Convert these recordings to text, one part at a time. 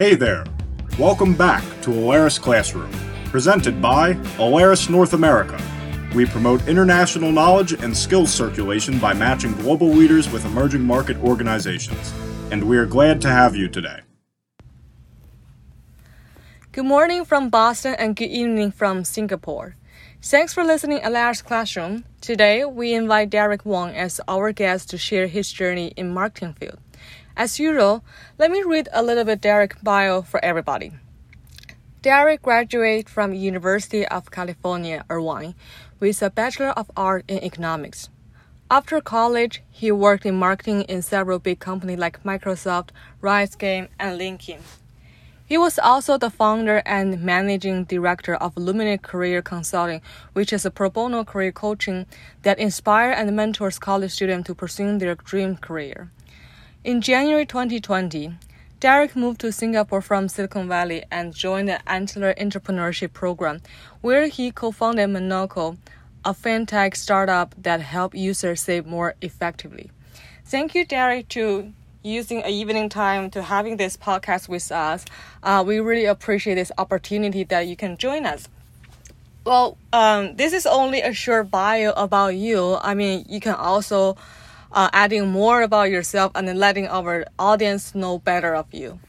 Hey there! Welcome back to Alariss Classroom, presented by Alariss North America. We promote international knowledge and skills circulation by matching global leaders with emerging market organizations. And we are glad to have you today. Good morning from Boston and good evening from Singapore. Thanks for listening Alariss Classroom. Today, we invite Derek Wong as our guest to share his journey in marketing field. As usual, let me read a little bit Derek bio for everybody. Derek graduated from University of California, Irvine, with a Bachelor of Art in Economics. After college, he worked in marketing in several big companies like Microsoft, RiotGames, and LinkedIn. He was also the founder and managing director of Luminate Career Consulting, which is a pro bono career coaching that inspires and mentors college students to pursue their dream career. In January 2020, Derek moved to Singapore from Silicon Valley and joined the Antler Entrepreneurship Program, where he co-founded Moneko, a fintech startup that helps users save more effectively. Thank you, Derek, to using an evening time to having this podcast with us. Uh, we really appreciate this opportunity that you can join us. Well, um, this is only a short bio about you. I mean, you can also uh, adding more about yourself and then letting our audience know better of you.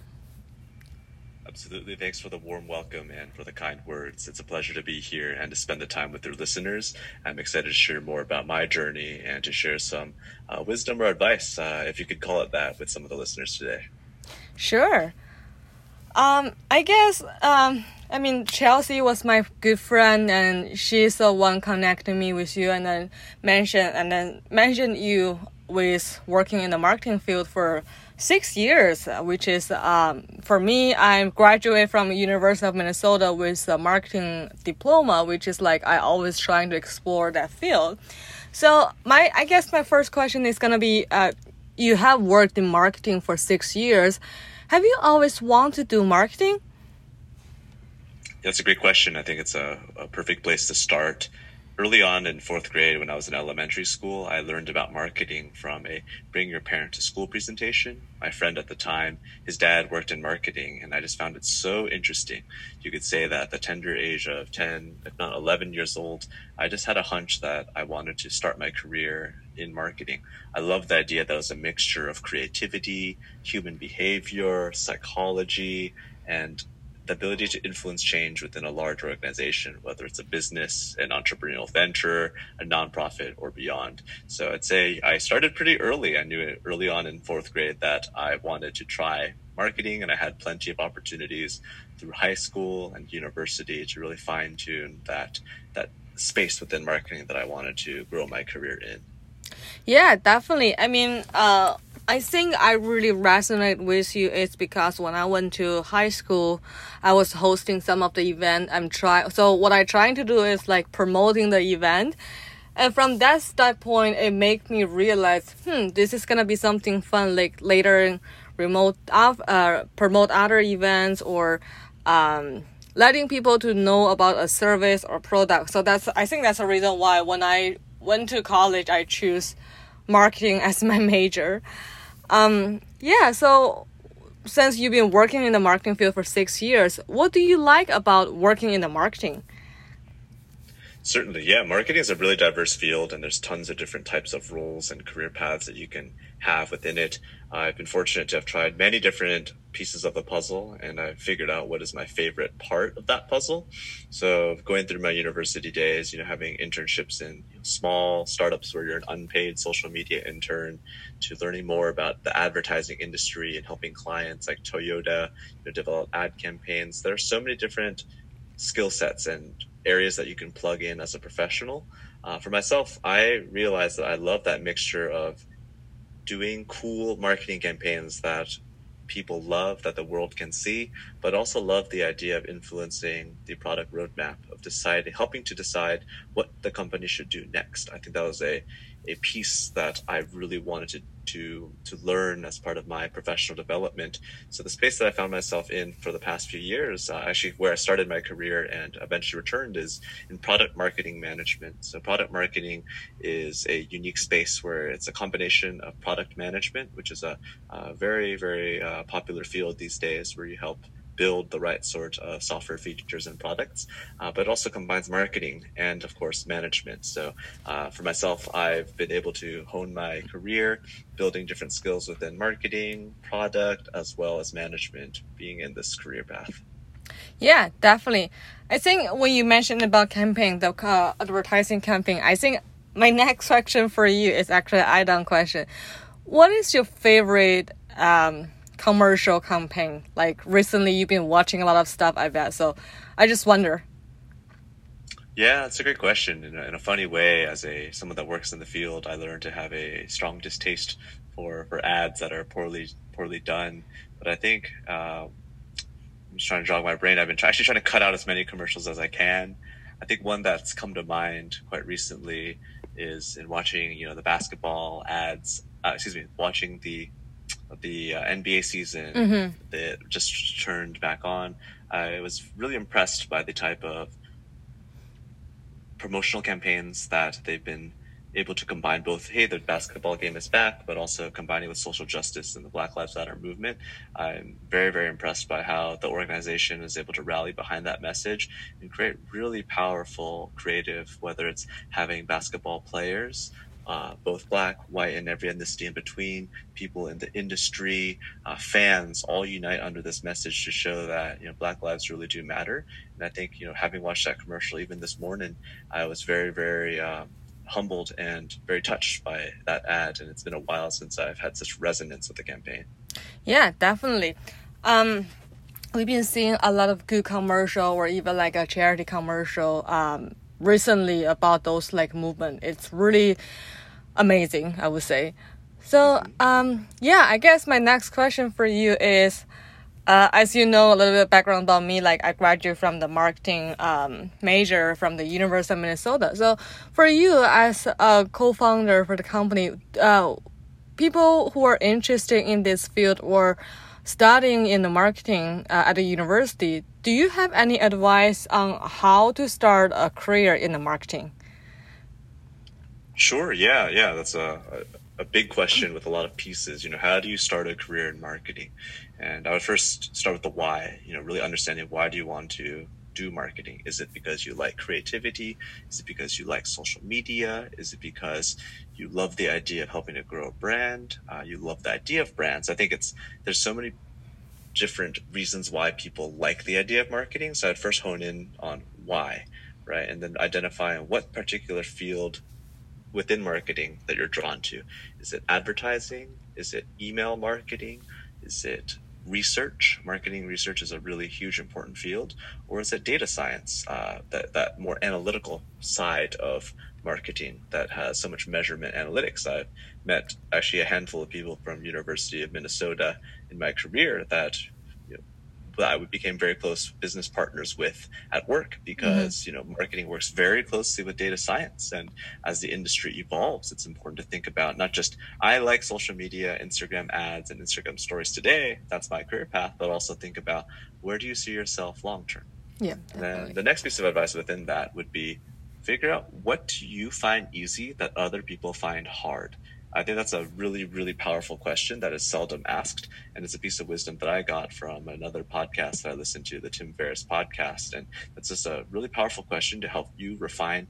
Absolutely. Thanks for the warm welcome and for the kind words. It's a pleasure to be here and to spend the time with your listeners. I'm excited to share more about my journey and to share some uh, wisdom or advice, uh, if you could call it that, with some of the listeners today. Sure. Um, I guess, um, I mean, Chelsea was my good friend and she's the one connecting me with you and then mentioned, and then mentioned you with working in the marketing field for six years, which is um, for me. I graduated from University of Minnesota with a marketing diploma, which is like I always trying to explore that field. So my, I guess my first question is gonna be, uh, you have worked in marketing for six years. Have you always wanted to do marketing? That's a great question. I think it's a, a perfect place to start early on in fourth grade when I was in elementary school, I learned about marketing from a bring your parent to school presentation. My friend at the time, his dad worked in marketing and I just found it so interesting. You could say that at the tender age of 10, if not 11 years old, I just had a hunch that I wanted to start my career in marketing. I loved the idea that it was a mixture of creativity, human behavior, psychology, and the ability to influence change within a large organization, whether it's a business, an entrepreneurial venture, a nonprofit, or beyond. So I'd say I started pretty early. I knew early on in fourth grade that I wanted to try marketing, and I had plenty of opportunities through high school and university to really fine tune that that space within marketing that I wanted to grow my career in. Yeah, definitely. I mean, uh, I think I really resonate with you is because when I went to high school, I was hosting some of the event. I'm trying. So what I trying to do is like promoting the event. And from that standpoint, it made me realize, hmm, this is gonna be something fun. Like later, remote uh, promote other events or um, letting people to know about a service or product. So that's I think that's the reason why when I went to college, I choose marketing as my major. Um, yeah, so since you've been working in the marketing field for six years, what do you like about working in the marketing? Certainly, yeah. Marketing is a really diverse field, and there's tons of different types of roles and career paths that you can have within it. Uh, I've been fortunate to have tried many different pieces of the puzzle, and I've figured out what is my favorite part of that puzzle. So, going through my university days, you know, having internships in small startups where you're an unpaid social media intern, to learning more about the advertising industry and helping clients like Toyota you know, develop ad campaigns. There are so many different skill sets and areas that you can plug in as a professional. Uh, for myself, I realized that I love that mixture of doing cool marketing campaigns that people love, that the world can see, but also love the idea of influencing the product roadmap, of deciding, helping to decide what the company should do next. I think that was a a piece that I really wanted to to to learn as part of my professional development. So the space that I found myself in for the past few years, uh, actually where I started my career and eventually returned, is in product marketing management. So product marketing is a unique space where it's a combination of product management, which is a, a very very uh, popular field these days, where you help build the right sort of software features and products, uh, but also combines marketing and, of course, management. So, uh, for myself, I've been able to hone my career building different skills within marketing, product, as well as management, being in this career path. Yeah, definitely. I think when you mentioned about campaign, the uh, advertising campaign, I think my next question for you is actually an add-on question. What is your favorite um, commercial campaign? Like recently, you've been watching a lot of stuff, I bet. So I just wonder. Yeah, it's a great question. In a, in a funny way, as a someone that works in the field, I learned to have a strong distaste for for ads that are poorly poorly done. But I think uh, I'm just trying to jog my brain. I've been actually trying to cut out as many commercials as I can. I think one that's come to mind quite recently is in watching, you know, the basketball ads. Uh, excuse me, watching the the uh, NBA season mm-hmm. that just turned back on, I was really impressed by the type of promotional campaigns that they've been able to combine both hey the basketball game is back but also combining with social justice and the black lives matter movement i'm very very impressed by how the organization is able to rally behind that message and create really powerful creative whether it's having basketball players uh, both black, white, and every ethnicity in between, people in the industry, uh, fans, all unite under this message to show that you know Black lives really do matter. And I think you know having watched that commercial even this morning, I was very very um, humbled and very touched by that ad. And it's been a while since I've had such resonance with the campaign. Yeah, definitely. Um, we've been seeing a lot of good commercial or even like a charity commercial um, recently about those like movement. It's really amazing, I would say. So, um, yeah, I guess my next question for you is, uh, as you know a little bit background about me, like I graduated from the marketing um, major from the University of Minnesota. So, for you as a co-founder for the company, uh, people who are interested in this field or studying in the marketing uh, at the university, do you have any advice on how to start a career in the marketing? Sure. Yeah. Yeah. That's a, a, a big question with a lot of pieces. You know, how do you start a career in marketing? And I would first start with the why, you know, really understanding why do you want to do marketing? Is it because you like creativity? Is it because you like social media? Is it because you love the idea of helping to grow a brand? Uh, you love the idea of brands. I think it's, there's so many different reasons why people like the idea of marketing. So I'd first hone in on why, right? And then identify what particular field within marketing that you're drawn to? Is it advertising? Is it email marketing? Is it research? Marketing research is a really huge, important field, or is it data science? Uh, that that more analytical side of marketing that has so much measurement analytics. I've met actually a handful of people from University of Minnesota in my career that that I became very close business partners with at work because mm-hmm. you know marketing works very closely with data science and as the industry evolves it's important to think about not just I like social media Instagram ads and Instagram stories today that's my career path but also think about where do you see yourself long term yeah and then the next piece of advice within that would be figure out what do you find easy that other people find hard I think that's a really, really powerful question that is seldom asked. And it's a piece of wisdom that I got from another podcast that I listened to, the Tim Ferriss podcast. And it's just a really powerful question to help you refine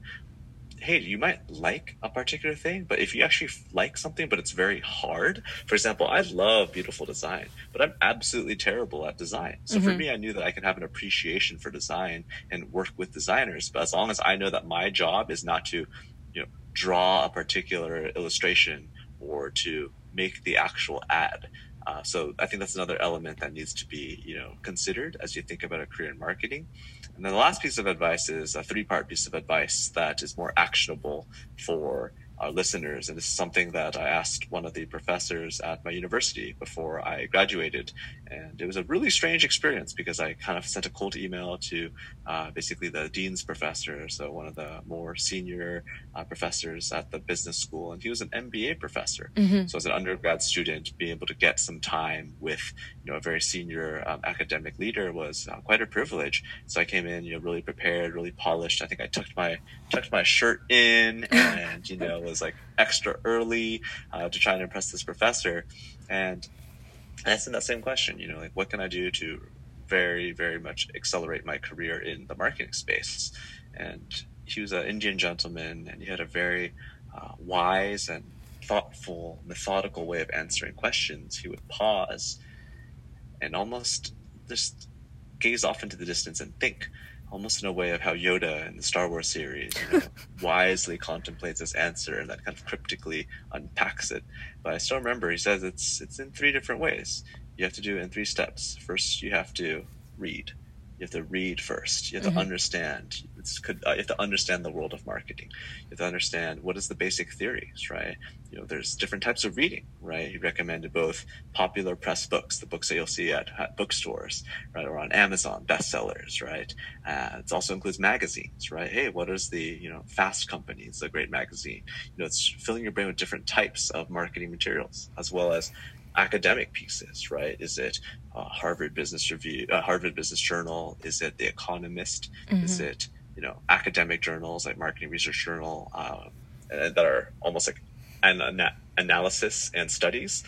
hey, you might like a particular thing, but if you actually like something, but it's very hard, for example, I love beautiful design, but I'm absolutely terrible at design. So mm-hmm. for me, I knew that I could have an appreciation for design and work with designers. But as long as I know that my job is not to, you know, draw a particular illustration or to make the actual ad. Uh, so I think that's another element that needs to be, you know, considered as you think about a career in marketing. And then the last piece of advice is a three-part piece of advice that is more actionable for our listeners. And this is something that I asked one of the professors at my university before I graduated. And it was a really strange experience because I kind of sent a cold email to uh, basically the dean's professor, so one of the more senior uh, professors at the business school. And he was an MBA professor. Mm-hmm. So as an undergrad student, being able to get some time with you know a very senior um, academic leader was uh, quite a privilege. So I came in, you know, really prepared, really polished. I think I tucked my tucked my shirt in and you know was like extra early uh, to try and impress this professor. And I asked him that same question, you know, like what can I do to very, very much accelerate my career in the marketing space? And he was an Indian gentleman and he had a very uh, wise and thoughtful, methodical way of answering questions. He would pause and almost just gaze off into the distance and think almost in a way of how Yoda in the Star Wars series you know, wisely contemplates this answer and then kind of cryptically unpacks it. But I still remember he says it's it's in three different ways. You have to do it in three steps. First, you have to read. You have to read first. You have mm-hmm. to understand. Could, uh, you have to understand the world of marketing. You have to understand what is the basic theories, right? You know, there's different types of reading, right? He recommended both popular press books, the books that you'll see at, at bookstores, right, or on Amazon, bestsellers, right? Uh, it also includes magazines, right? Hey, what is the you know Fast Company? It's a great magazine. You know, it's filling your brain with different types of marketing materials, as well as academic pieces, right? Is it uh, Harvard Business Review, uh, Harvard Business Journal? Is it The Economist? Mm-hmm. Is it you know academic journals like Marketing Research Journal um, that are almost like an, an analysis and studies?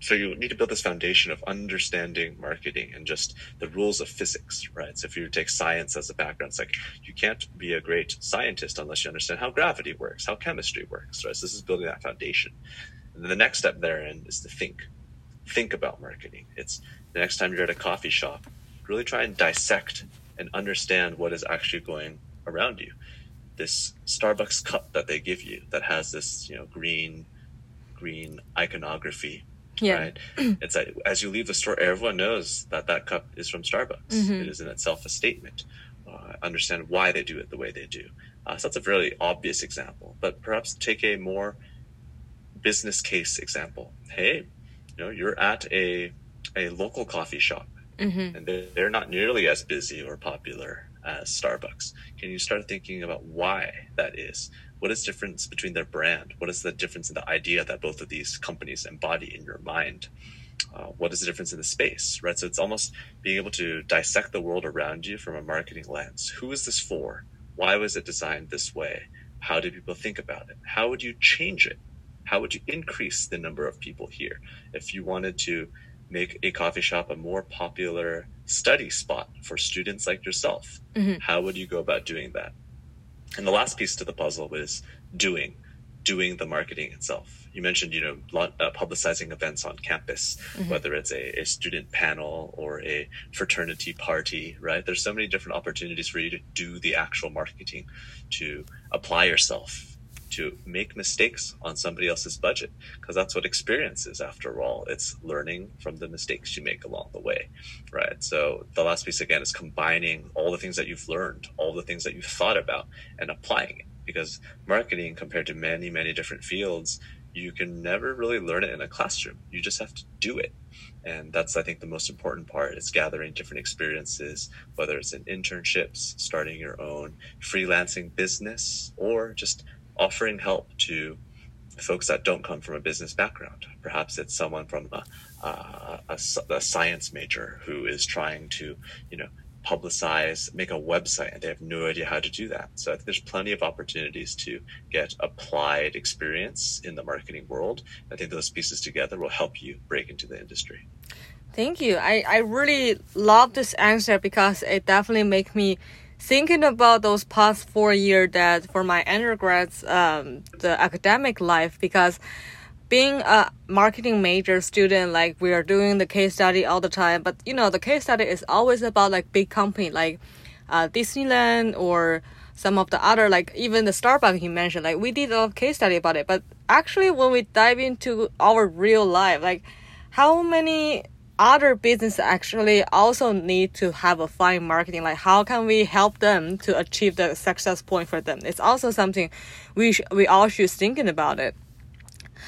So you need to build this foundation of understanding marketing and just the rules of physics, right? So if you take science as a background, it's like you can't be a great scientist unless you understand how gravity works, how chemistry works, right? So this is building that foundation. And the next step therein is to think. Think about marketing. It's the next time you're at a coffee shop, really try and dissect and understand what is actually going around you. This Starbucks cup that they give you that has this, you know, green green iconography. Yeah. Right. it's like as you leave the store, everyone knows that that cup is from Starbucks. Mm-hmm. It is in itself a statement. Uh, understand why they do it the way they do. Uh, so that's a very obvious example, but perhaps take a more business case example. Hey, you know, you're at a a local coffee shop, mm-hmm. and they're, not nearly as busy or popular as Starbucks. Can you start thinking about why that is? What is the difference between their brand? What is the difference in the idea that both of these companies embody in your mind? Uh, what is the difference in the space, right? So it's almost being able to dissect the world around you from a marketing lens. Who is this for? Why was it designed this way? How do people think about it? How would you change it? how would you increase the number of people here? If you wanted to make a coffee shop a more popular study spot for students like yourself, mm-hmm. how would you go about doing that? And the last piece to the puzzle is doing, doing the marketing itself. You mentioned, you know, uh, publicizing events on campus, mm-hmm. whether it's a, a, student panel or a fraternity party, right? There's so many different opportunities for you to do the actual marketing, to apply yourself to make mistakes on somebody else's budget because that's what experience is after all. It's learning from the mistakes you make along the way right? So the last piece again is combining all the things that you've learned all the things that you've thought about and applying it. Because marketing compared to many many different fields you can never really learn it in a classroom. You just have to do it. And that's i think the most important part. Is gathering different experiences whether it's in internships starting your own freelancing business or just offering help to folks that don't come from a business background. Perhaps it's someone from a, a, a, science major who is trying to, you know, publicize, make a website, and they have no idea how to do that. So I think there's plenty of opportunities to get applied experience in the marketing world. I think those pieces together will help you break into the industry. Thank you. I, I really love this answer because it definitely makes me thinking about those past four years that for my undergrads, um, the academic life, because being a marketing major student, like we are doing the case study all the time, but you know, the case study is always about like big company, like uh, Disneyland or some of the other, like even the Starbucks you mentioned, like we did a lot of case study about it. But actually, when we dive into our real life, like how many other business actually also need to have a fine marketing. Like how can we help them to achieve the success point for them? It's also something we sh- we all should thinking about it.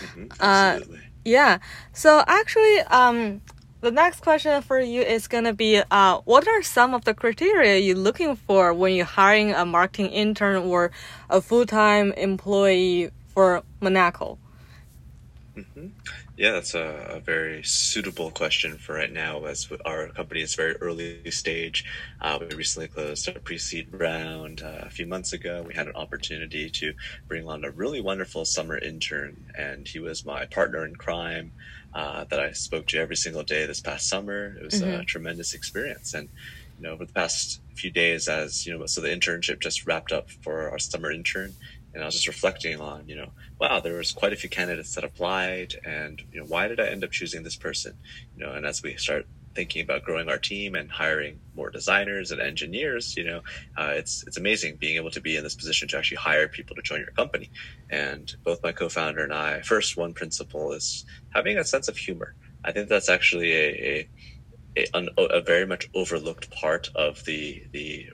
Mm-hmm, uh, yeah. So actually, um, the next question for you is gonna be, uh, what are some of the criteria you're looking for when you're hiring a marketing intern or a full-time employee for Moneko? Mm-hmm. Yeah, that's a, a, very suitable question for right now as our company is very early stage. Uh, we recently closed a pre-seed round uh, a few months ago. We had an opportunity to bring on a really wonderful summer intern, and he was my partner in crime uh, that I spoke to every single day this past summer. It was mm-hmm. a tremendous experience. And, you know, over the past few days as, you know, so the internship just wrapped up for our summer intern and I was just reflecting on, you know, wow, there was quite a few candidates that applied, and you know, why did I end up choosing this person? You know, and as we start thinking about growing our team and hiring more designers and engineers, you know, uh, it's it's amazing being able to be in this position to actually hire people to join your company. And both my co-founder and I, first one principle is having a sense of humor. I think that's actually a, a a, a, very much overlooked part of the the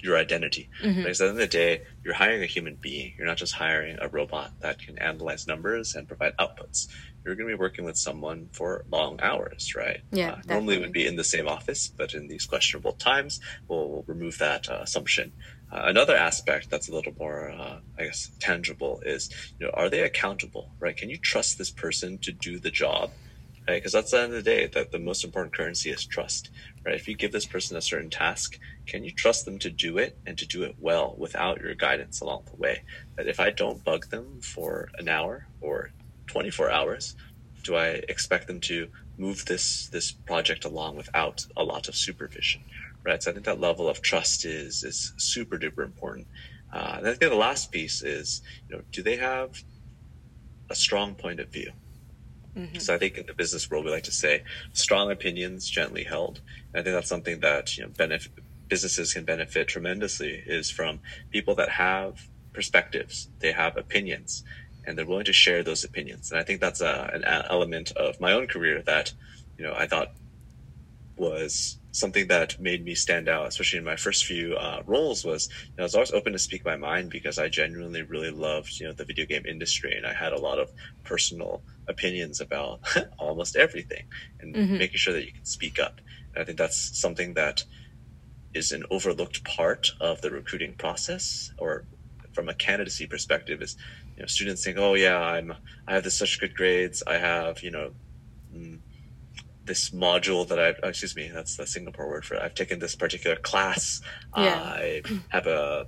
your identity. Mm-hmm. Because at the end of the day, you're hiring a human being. You're not just hiring a robot that can analyze numbers and provide outputs. You're going to be working with someone for long hours, right? Yeah. Uh, normally, would be in the same office, but in these questionable times, we'll, we'll remove that uh, assumption. Uh, another aspect that's a little more, uh, I guess, tangible is, you know, are they accountable, right? Can you trust this person to do the job? Right? Because that's the end of the day that the most important currency is trust, right? If you give this person a certain task can you trust them to do it and to do it well without your guidance along the way? That if I don't bug them for an hour or 24 hours, do I expect them to move this this project along without a lot of supervision? Right. So I think that level of trust is is super duper important. Uh, and I think the last piece is, you know, do they have a strong point of view? Mm-hmm. So I think in the business world, we like to say strong opinions gently held. And I think that's something that you know businesses can benefit tremendously is from people that have perspectives, they have opinions, and they're willing to share those opinions. And I think that's a, an element of my own career that, you know, I thought was something that made me stand out, especially in my first few uh, roles, was you know, I was always open to speak my mind because I genuinely really loved you know the video game industry, and I had a lot of personal opinions about almost everything, and mm-hmm. making sure that you can speak up. And I think that's something that is an overlooked part of the recruiting process or from a candidacy perspective is you know students think oh yeah i'm i have this such good grades i have you know mm, this module that i oh, excuse me that's the singapore word for it i've taken this particular class yeah. i have a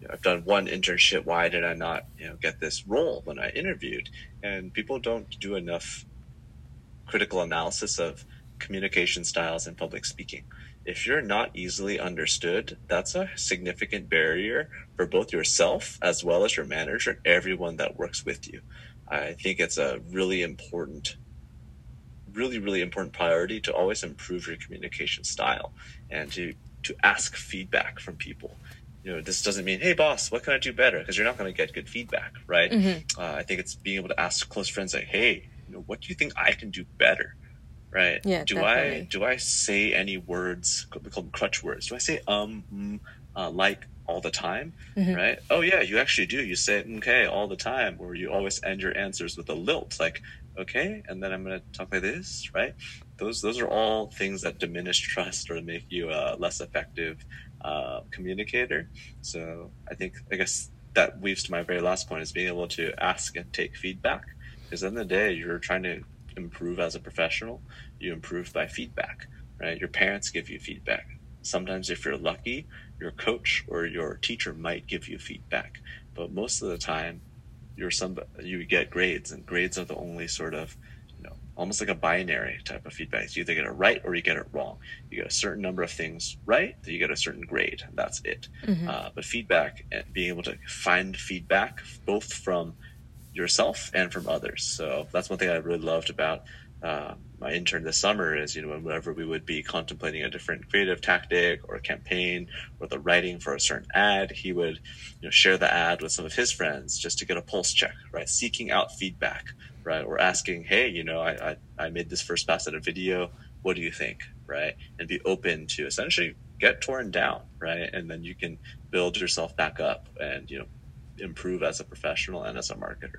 you know, i've done one internship why did i not you know get this role when i interviewed and people don't do enough critical analysis of communication styles and public speaking if you're not easily understood, that's a significant barrier for both yourself as well as your manager and everyone that works with you. I think it's a really important, really, really important priority to always improve your communication style and to, to ask feedback from people. You know, this doesn't mean, hey, boss, what can I do better? Because you're not going to get good feedback, right? Mm-hmm. Uh, I think it's being able to ask close friends, like, hey, you know, what do you think I can do better? right? Yeah. Do definitely. I do I say any words? We call them crutch words. Do I say um, mm, uh, like all the time? Mm-hmm. Right? Oh yeah, you actually do. You say okay all the time, or you always end your answers with a lilt, like okay, and then I'm gonna talk like this, right? Those those are all things that diminish trust or make you a less effective uh, communicator. So I think I guess that weaves to my very last point is being able to ask and take feedback. Because at the the day, you're trying to improve as a professional, you improve by feedback, right? Your parents give you feedback. Sometimes, if you're lucky, your coach or your teacher might give you feedback, but most of the time, you're some you get grades, and grades are the only sort of you know almost like a binary type of feedback. You either get it right or you get it wrong. You get a certain number of things right, you get a certain grade, and that's it. Mm-hmm. Uh, but feedback and being able to find feedback both from yourself and from others. So that's one thing I really loved about uh, my intern this summer is, you know, whenever we would be contemplating a different creative tactic or campaign or the writing for a certain ad, he would, you know, share the ad with some of his friends just to get a pulse check, right? Seeking out feedback right? Or asking, hey, you know, I, I, I made this first pass at a video. What do you think, right? And be open to essentially get torn down, right? And then you can build yourself back up and, you know, improve as a professional and as a marketer.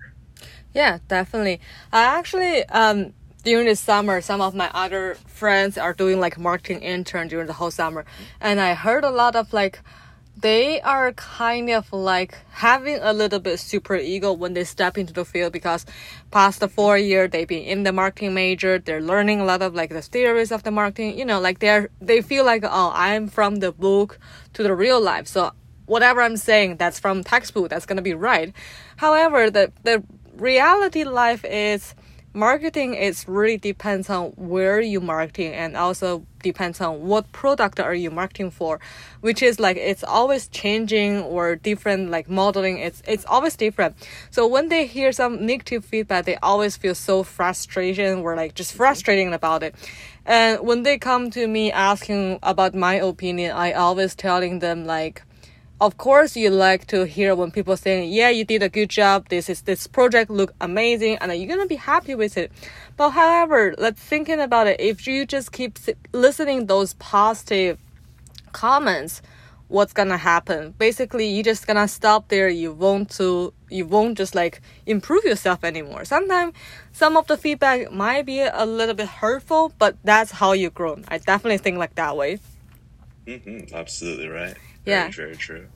Yeah, definitely. I actually, um, during the summer, some of my other friends are doing like marketing intern during the whole summer. And I heard a lot of like, they are kind of like having a little bit super ego when they step into the field because past the four year they've been in the marketing major they're learning a lot of like the theories of the marketing you know like they're they feel like oh i'm from the book to the real life so whatever i'm saying that's from textbook that's gonna be right however the the reality life is marketing is really depends on where you marketing and also depends on what product are you marketing for which is like it's always changing or different like modeling it's it's always different. So when they hear some negative feedback they always feel so frustration or like just frustrating about it. And when they come to me asking about my opinion i always telling them like of course you like to hear when people saying yeah you did a good job. This is this project look amazing and you're gonna be happy with it. But however let's thinking about it if you just keep listening those positive comments what's gonna happen? Basically you just gonna stop there. You won't to you won't just like improve yourself anymore. Sometimes some of the feedback might be a little bit hurtful but that's how you grow. I definitely think like that way. Mm-hmm, absolutely right yeah, very, true.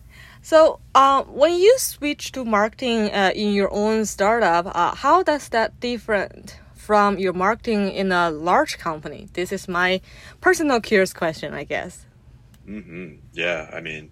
So, uh, when you switch to marketing uh, in your own startup, uh, how does that different from your marketing in a large company? This is my personal curious question, I guess. Mm-hmm. Yeah, I mean,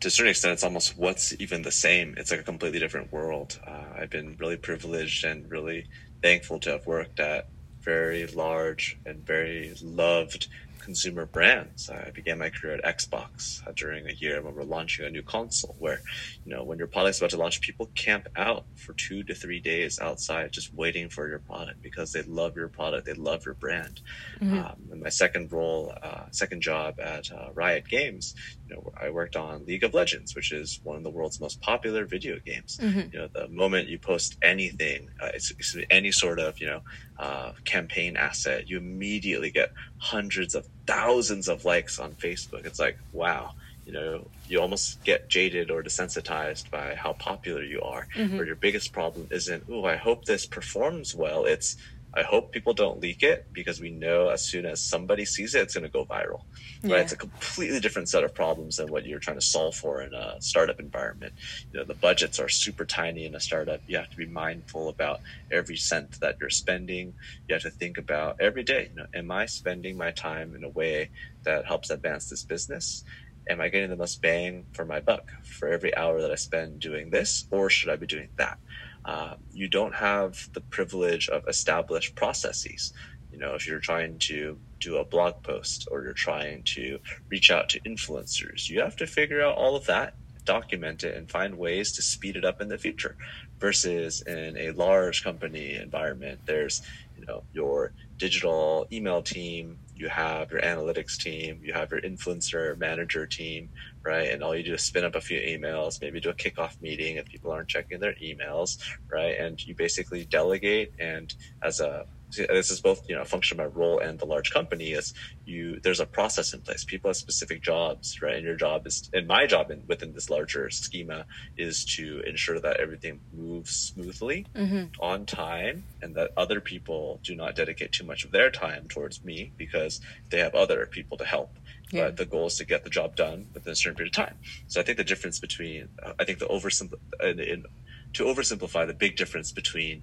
to a certain extent, it's almost what's even the same. It's like a completely different world. Uh, I've been really privileged and really thankful to have worked at very large and very loved consumer brands. I began my career at Xbox uh, during a year when we're launching a new console where, you know, when your product's about to launch, people camp out for two to three days outside just waiting for your product because they love your product. They love your brand. Mm-hmm. Um, and my second role, uh, second job at uh, Riot Games, you know, I worked on League of Legends, which is one of the world's most popular video games. Mm-hmm. You know, the moment you post anything, uh, it's, it's, any sort of, you know, uh, campaign asset, you immediately get hundreds of thousands of likes on Facebook. It's like, wow, you know, you almost get jaded or desensitized by how popular you are. Mm-hmm. Or your biggest problem isn't, oh, I hope this performs well. It's, I hope people don't leak it because we know as soon as somebody sees it, it's going to go viral. Yeah. Right? It's a completely different set of problems than what you're trying to solve for in a startup environment. You know, the budgets are super tiny in a startup. You have to be mindful about every cent that you're spending. You have to think about every day, you know, am I spending my time in a way that helps advance this business? Am I getting the most bang for my buck for every hour that I spend doing this, or should I be doing that? Uh, you don't have the privilege of established processes. You know, if you're trying to do a blog post or you're trying to reach out to influencers, you have to figure out all of that, document it, and find ways to speed it up in the future. Versus in a large company environment, there's you know your digital email team, you have your analytics team, you have your influencer manager team, right? And all you do is spin up a few emails, maybe do a kickoff meeting if people aren't checking their emails, right? And you basically delegate and as a this is both you know a function of my role and the large company is you there's a process in place people have specific jobs right and your job is and my job in, within this larger schema is to ensure that everything moves smoothly mm-hmm. on time and that other people do not dedicate too much of their time towards me because they have other people to help yeah. but the goal is to get the job done within a certain period of time so i think the difference between i think the oversimpl- in, in, to oversimplify the big difference between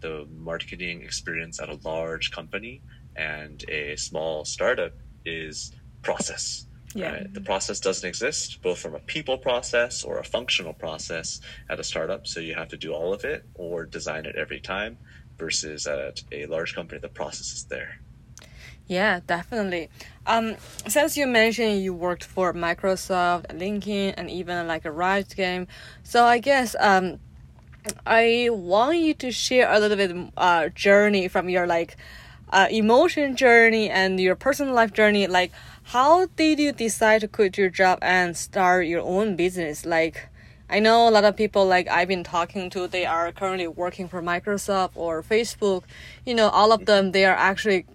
the marketing experience at a large company and a small startup is process. Yeah. Right? The process doesn't exist, both from a people process or a functional process at a startup. So you have to do all of it or design it every time versus at a large company, the process is there. Yeah, definitely. Um, since you mentioned you worked for Microsoft, LinkedIn, and even like a Riot game, so I guess um, I want you to share a little bit uh journey from your like uh emotion journey and your personal life journey. Like, how did you decide to quit your job and start your own business? Like, I know a lot of people like I've been talking to, they are currently working for Microsoft or Facebook. You know, all of them, they are actually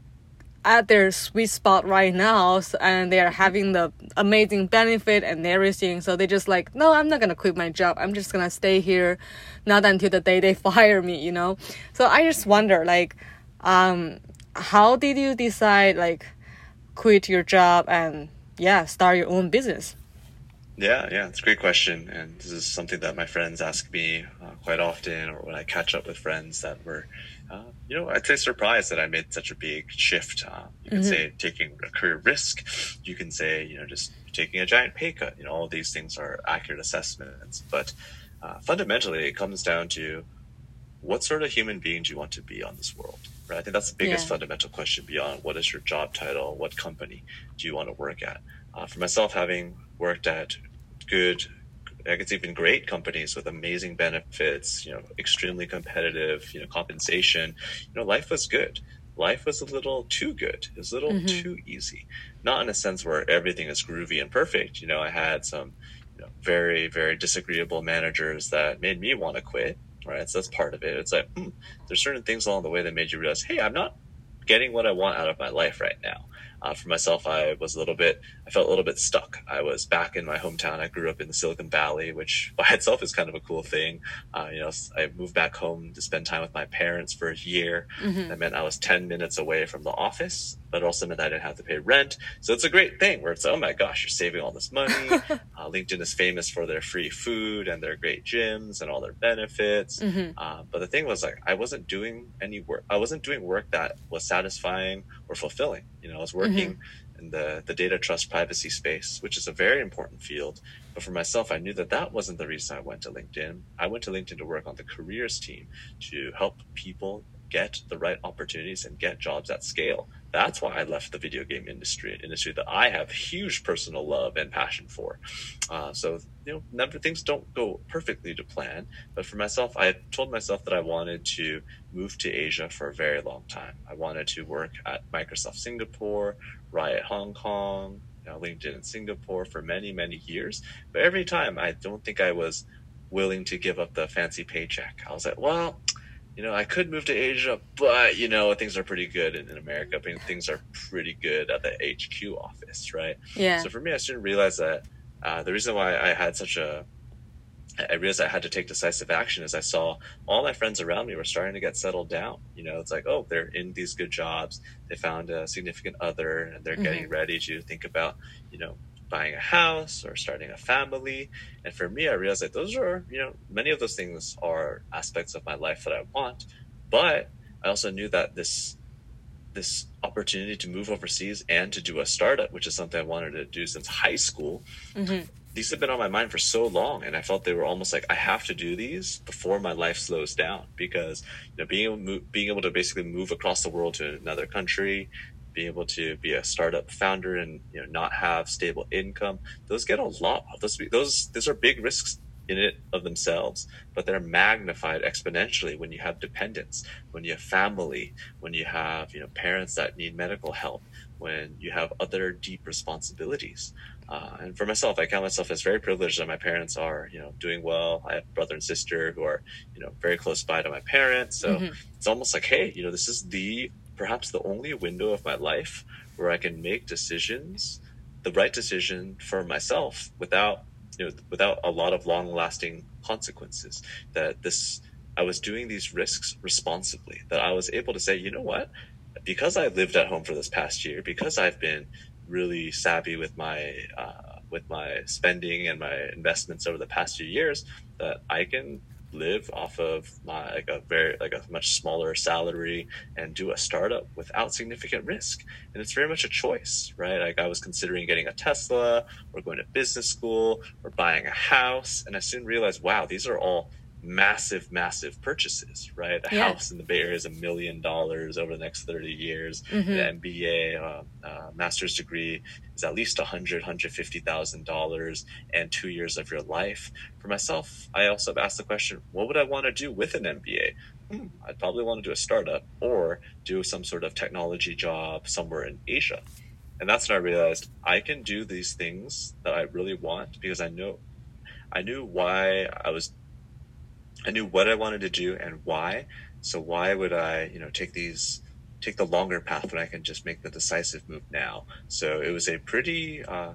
at their sweet spot right now and they're having the amazing benefit and everything. So they just like no i'm not gonna quit my job. I'm just gonna stay here not until the day they fire me you know? So i just wonder like um how did you decide like quit your job and yeah start your own business? Yeah, yeah, it's a great question, and this is something that my friends ask me uh, quite often, or when I catch up with friends that were, you know, I'd say surprised that I made such a big shift. Uh, you can mm-hmm. say taking a career risk, you can say, you know, just taking a giant pay cut. You know, all these things are accurate assessments, but uh, fundamentally, it comes down to what sort of human being do you want to be on this world? Right? I think that's the biggest yeah. fundamental question beyond what is your job title, what company do you want to work at. Uh, for myself, having worked at good, I guess even great companies with amazing benefits, you know, extremely competitive, you know, compensation, you know, life was good. Life was a little too good. It was a little mm-hmm. too easy. Not in a sense where everything is groovy and perfect. You know, I had some, you know, very, very disagreeable managers that made me want to quit. Right. So that's part of it. It's like, hmm, there's certain things along the way that made you realize, hey, I'm not getting what I want out of my life right now. Uh, for myself, I was a little bit, I felt a little bit stuck. I was back in my hometown. I grew up in the Silicon Valley, which by itself is kind of a cool thing. Uh, you know, I moved back home to spend time with my parents for a year. Mm-hmm. That meant I was 10 minutes away from the office, but also meant I didn't have to pay rent. So it's a great thing where it's, oh my gosh, you're saving all this money. uh, LinkedIn is famous for their free food and their great gyms and all their benefits. Mm-hmm. Uh, but the thing was like, I wasn't doing any work. I wasn't doing work that was satisfying or fulfilling. You know, I was working mm-hmm. in the, the data trust privacy space, which is a very important field. But for myself, I knew that that wasn't the reason I went to LinkedIn. I went to LinkedIn to work on the careers team to help people get the right opportunities and get jobs at scale. That's why I left the video game industry, industry that I have huge personal love and passion for. Uh, so, you know, never, things don't go perfectly to plan. But for myself, I told myself that I wanted to move to Asia for a very long time. I wanted to work at Microsoft Singapore, Riot Hong Kong, you know, LinkedIn in Singapore for many, many years. But every time, I don't think I was willing to give up the fancy paycheck. I was like, well, you know, I could move to Asia, but you know, things are pretty good in, in America. I mean, things are pretty good at the HQ office, right? Yeah. So for me, I soon realized that uh, the reason why I had such a I realized I had to take decisive action as I saw all my friends around me were starting to get settled down. You know, it's like, oh, they're in these good jobs. They found a significant other and they're mm-hmm. getting ready to think about, you know, buying a house or starting a family. And for me, I realized that those are, you know, many of those things are aspects of my life that I want. But I also knew that this this opportunity to move overseas and to do a startup, which is something I wanted to do since high school. Mm-hmm. These have been on my mind for so long, and I felt they were almost like I have to do these before my life slows down. Because you know, being able, being able to basically move across the world to another country, being able to be a startup founder and you know not have stable income those get a lot those those those are big risks in it of themselves but they're magnified exponentially when you have dependents when you have family when you have you know parents that need medical help when you have other deep responsibilities uh, and for myself, I count myself as very privileged that my parents are, you know, doing well. I have brother and sister who are, you know, very close by to my parents. So mm-hmm. it's almost like, hey, you know, this is the perhaps the only window of my life where I can make decisions, the right decision for myself without, you know, without a lot of long lasting consequences. That this, I was doing these risks responsibly, that I was able to say, you know what? Because I lived at home for this past year, because I've been really savvy with my, uh, with my spending and my investments over the past few years, that I can live off of my like a very like a much smaller salary and do a startup without significant risk. And it's very much a choice right? Like i was considering getting a tesla or going to business school or buying a house. And i soon realized wow these are all massive, massive purchases, right? A yeah. house in the Bay Area is a million dollars over the next 30 years. Mm-hmm. An MBA, uh, uh, master's degree is at least $100,000, $150,000 and two years of your life. For myself, I also have asked the question, what would I want to do with an MBA? Hmm, I'd probably want to do a startup or do some sort of technology job somewhere in Asia. And that's when I realized I can do these things that I really want because I know I knew why I was, I knew what I wanted to do and why. So why would I, you know, take these, take the longer path when I can just make the decisive move now? So it was a pretty, uh,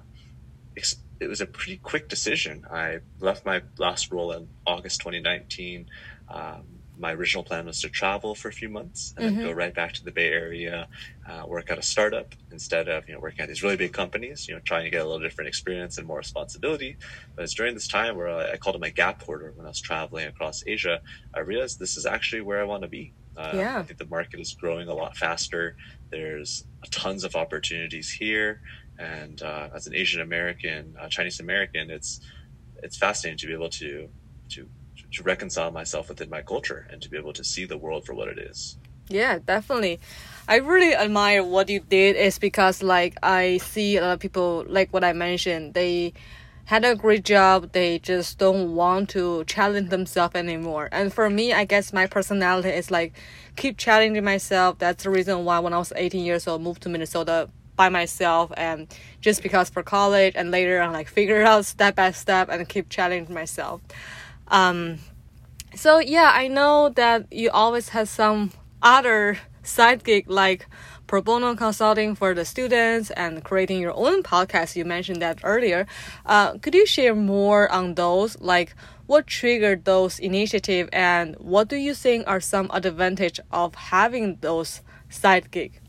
it was a pretty quick decision. I left my last role in August 2019. Um, my original plan was to travel for a few months and mm-hmm. then go right back to the Bay Area, uh, work at a startup instead of you know working at these really big companies. You know, trying to get a little different experience and more responsibility. But it's during this time where I, I called it my gap quarter when I was traveling across Asia. I realized this is actually where I want to be. Uh, yeah. I think the market is growing a lot faster. There's tons of opportunities here, and uh, as an Asian American, uh, Chinese American, it's it's fascinating to be able to to to reconcile myself within my culture and to be able to see the world for what it is. Yeah, definitely. I really admire what you did is because like I see a lot of people like what I mentioned, they had a great job, they just don't want to challenge themselves anymore. And for me, I guess my personality is like keep challenging myself. That's the reason why when I was 18 years old, moved to Minnesota by myself and just because for college and later on like figure out step by step and keep challenging myself. Um, so yeah, I know that you always have some other side gig like pro bono consulting for the students and creating your own podcast. You mentioned that earlier. Uh, could you share more on those? Like what triggered those initiative and what do you think are some advantage of having those side gig?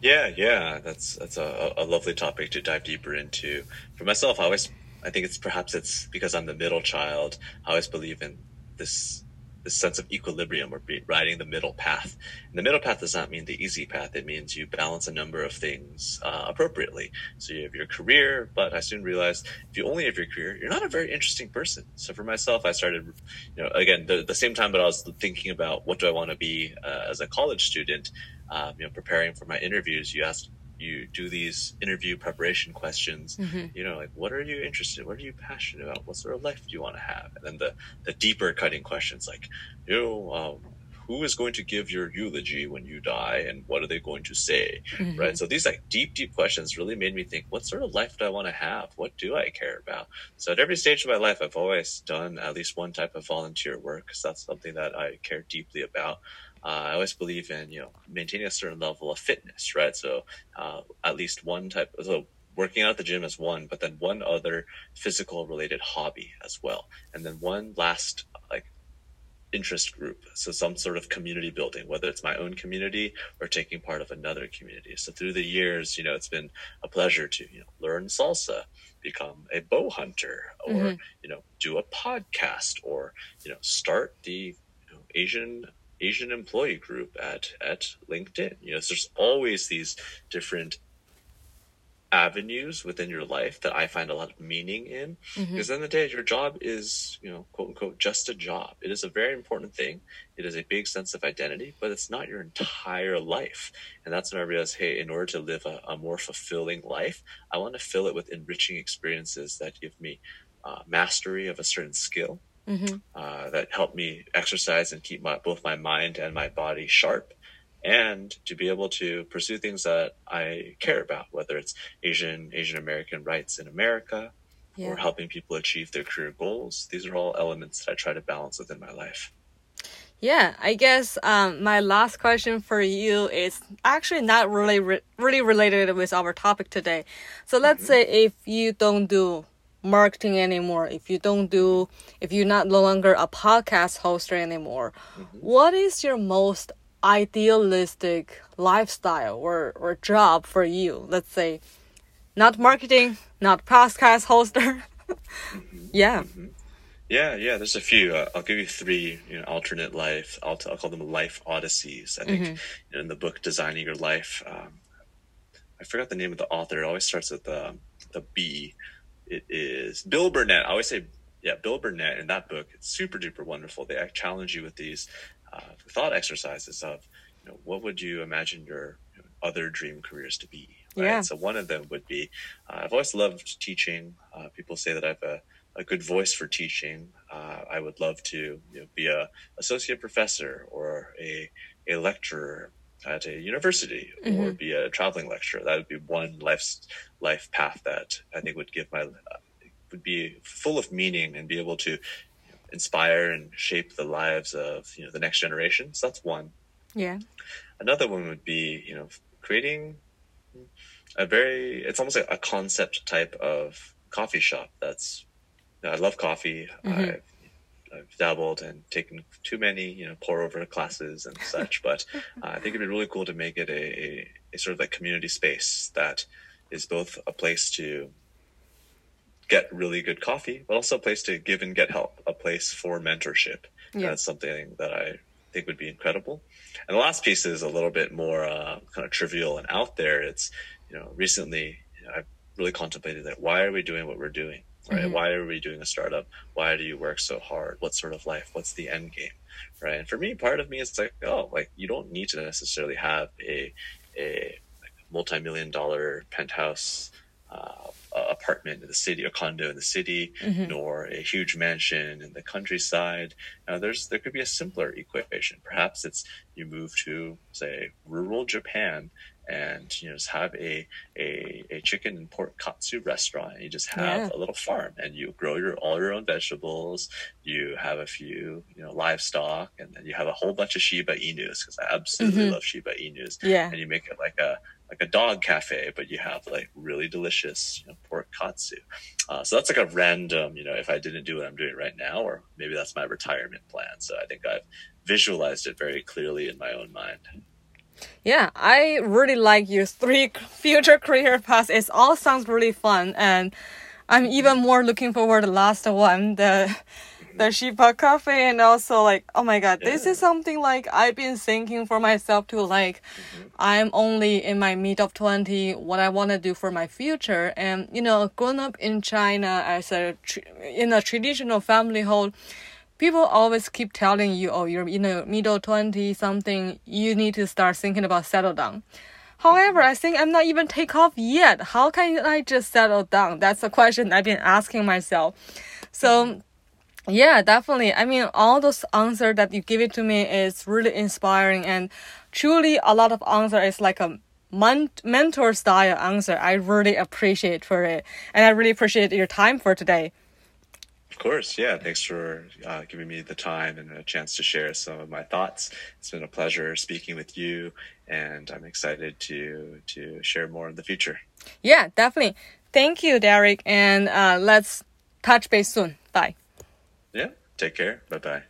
Yeah, yeah, that's that's a, a lovely topic to dive deeper into. For myself, I always I think it's perhaps it's because I'm the middle child. I always believe in this this sense of equilibrium or riding the middle path. And the middle path does not mean the easy path. It means you balance a number of things uh, appropriately. So you have your career, but I soon realized if you only have your career, you're not a very interesting person. So for myself, I started, you know, again, the, the same time but I was thinking about what do I want to be uh, as a college student, um, you know, preparing for my interviews, you asked you do these interview preparation questions mm-hmm. you know like what are you interested in? what are you passionate about what sort of life do you want to have and then the the deeper cutting questions like you know um, who is going to give your eulogy when you die and what are they going to say mm-hmm. right so these like deep deep questions really made me think what sort of life do i want to have what do i care about so at every stage of my life i've always done at least one type of volunteer work because that's something that i care deeply about uh, I always believe in you know maintaining a certain level of fitness, right? So uh, at least one type. So working out at the gym is one, but then one other physical related hobby as well, and then one last like interest group. So some sort of community building, whether it's my own community or taking part of another community. So through the years, you know, it's been a pleasure to you know learn salsa, become a bow hunter, or mm-hmm. you know do a podcast, or you know start the you know, Asian Asian employee group at at LinkedIn. You know, so there's always these different avenues within your life that I find a lot of meaning in. Mm-hmm. Because in the day, your job is, you know, quote unquote, just a job. It is a very important thing. It is a big sense of identity, but it's not your entire life. And that's when I realized, hey, in order to live a, a more fulfilling life, I want to fill it with enriching experiences that give me uh, mastery of a certain skill mm-hmm. uh, that help me exercise and keep my, both my mind and my body sharp and to be able to pursue things that I care about, whether it's Asian Asian American rights in America yeah. or helping people achieve their career goals. These are all elements that I try to balance within my life. Yeah, I guess um, my last question for you is actually not really re- really related with our topic today. So let's mm-hmm. say if you don't do marketing anymore, if you don't do, if you're not no longer a podcast hoster anymore, mm-hmm. what is your most idealistic lifestyle or, or job for you? Let's say, not marketing, not podcast hoster. mm-hmm. Yeah. Mm-hmm. Yeah, yeah. There's a few. Uh, I'll give you three. You know, alternate life. I'll, t- I'll call them life odysseys. I think mm-hmm. you know, in the book "Designing Your Life," um, I forgot the name of the author. It always starts with the the B. It is Bill Burnett. I always say, yeah, Bill Burnett in that book. It's super duper wonderful. They challenge you with these uh, thought exercises of, you know, what would you imagine your you know, other dream careers to be? Right? Yeah. So one of them would be, uh, I've always loved teaching. Uh, people say that I have a, a good voice for teaching. Uh, I would love to you know, be a associate professor or a, a lecturer at a university mm-hmm. or be a traveling lecturer. That would be one life life path that I think would give my would be full of meaning and be able to inspire and shape the lives of you know the next generation. So that's one. Yeah. Another one would be you know creating a very it's almost like a concept type of coffee shop. That's I love coffee. Mm-hmm. I've, I've dabbled and taken too many, you know, pour over classes and such. But uh, I think it'd be really cool to make it a, a, a, sort of like community space that is both a place to get really good coffee, but also a place to give and get help, a place for mentorship. Yeah. That's something that I think would be incredible. And the last piece is a little bit more uh, kind of trivial and out there. It's, you know, recently you know, I've really contemplated that why are we doing what we're doing? Right? Mm-hmm. Why are we doing a startup? Why do you work so hard? What sort of life? What's the end game? Right. And for me, part of me is like, oh, like you don't need to necessarily have a a multi-million dollar penthouse uh, apartment in the city or condo in the city, mm-hmm. nor a huge mansion in the countryside. Now, there's there could be a simpler equation. Perhaps it's you move to say rural Japan and you know just have a a, a chicken and pork katsu restaurant. You just have yeah. a little farm and you grow your all your own vegetables. You have a few you know livestock, and then you have a whole bunch of Shiba Inus because I absolutely mm-hmm. love Shiba Inus. Yeah, and you make it like a like a dog cafe, but you have like really delicious you know, pork katsu. Uh, so that's like a random, you know, if I didn't do what I'm doing right now, or maybe that's my retirement plan. So I think I've visualized it very clearly in my own mind. Yeah, I really like your three future career paths. It all sounds really fun, and I'm even more looking forward to the last one, the the Shiba Cafe, and also like, oh my god, yeah. this is something like I've been thinking for myself to Like, mm-hmm. I'm only in my mid of twenty, what I want to do for my future, and you know, growing up in China as a in a traditional family home people always keep telling you, oh, you're in the middle 20 something, you need to start thinking about settle down. However, I think I'm not even take off yet. How can I just settle down? That's a question I've been asking myself. So, yeah, definitely. I mean, all those answers that you give it to me is really inspiring and truly a lot of answer is like a mentor style answer. I really appreciate for it. And I really appreciate your time for today course. Yeah. Thanks for uh, giving me the time and a chance to share some of my thoughts. It's been a pleasure speaking with you, and I'm excited to to share more in the future. Yeah, definitely. Thank you, Derek, and uh, let's touch base soon. Bye. Yeah. Take care. Bye bye.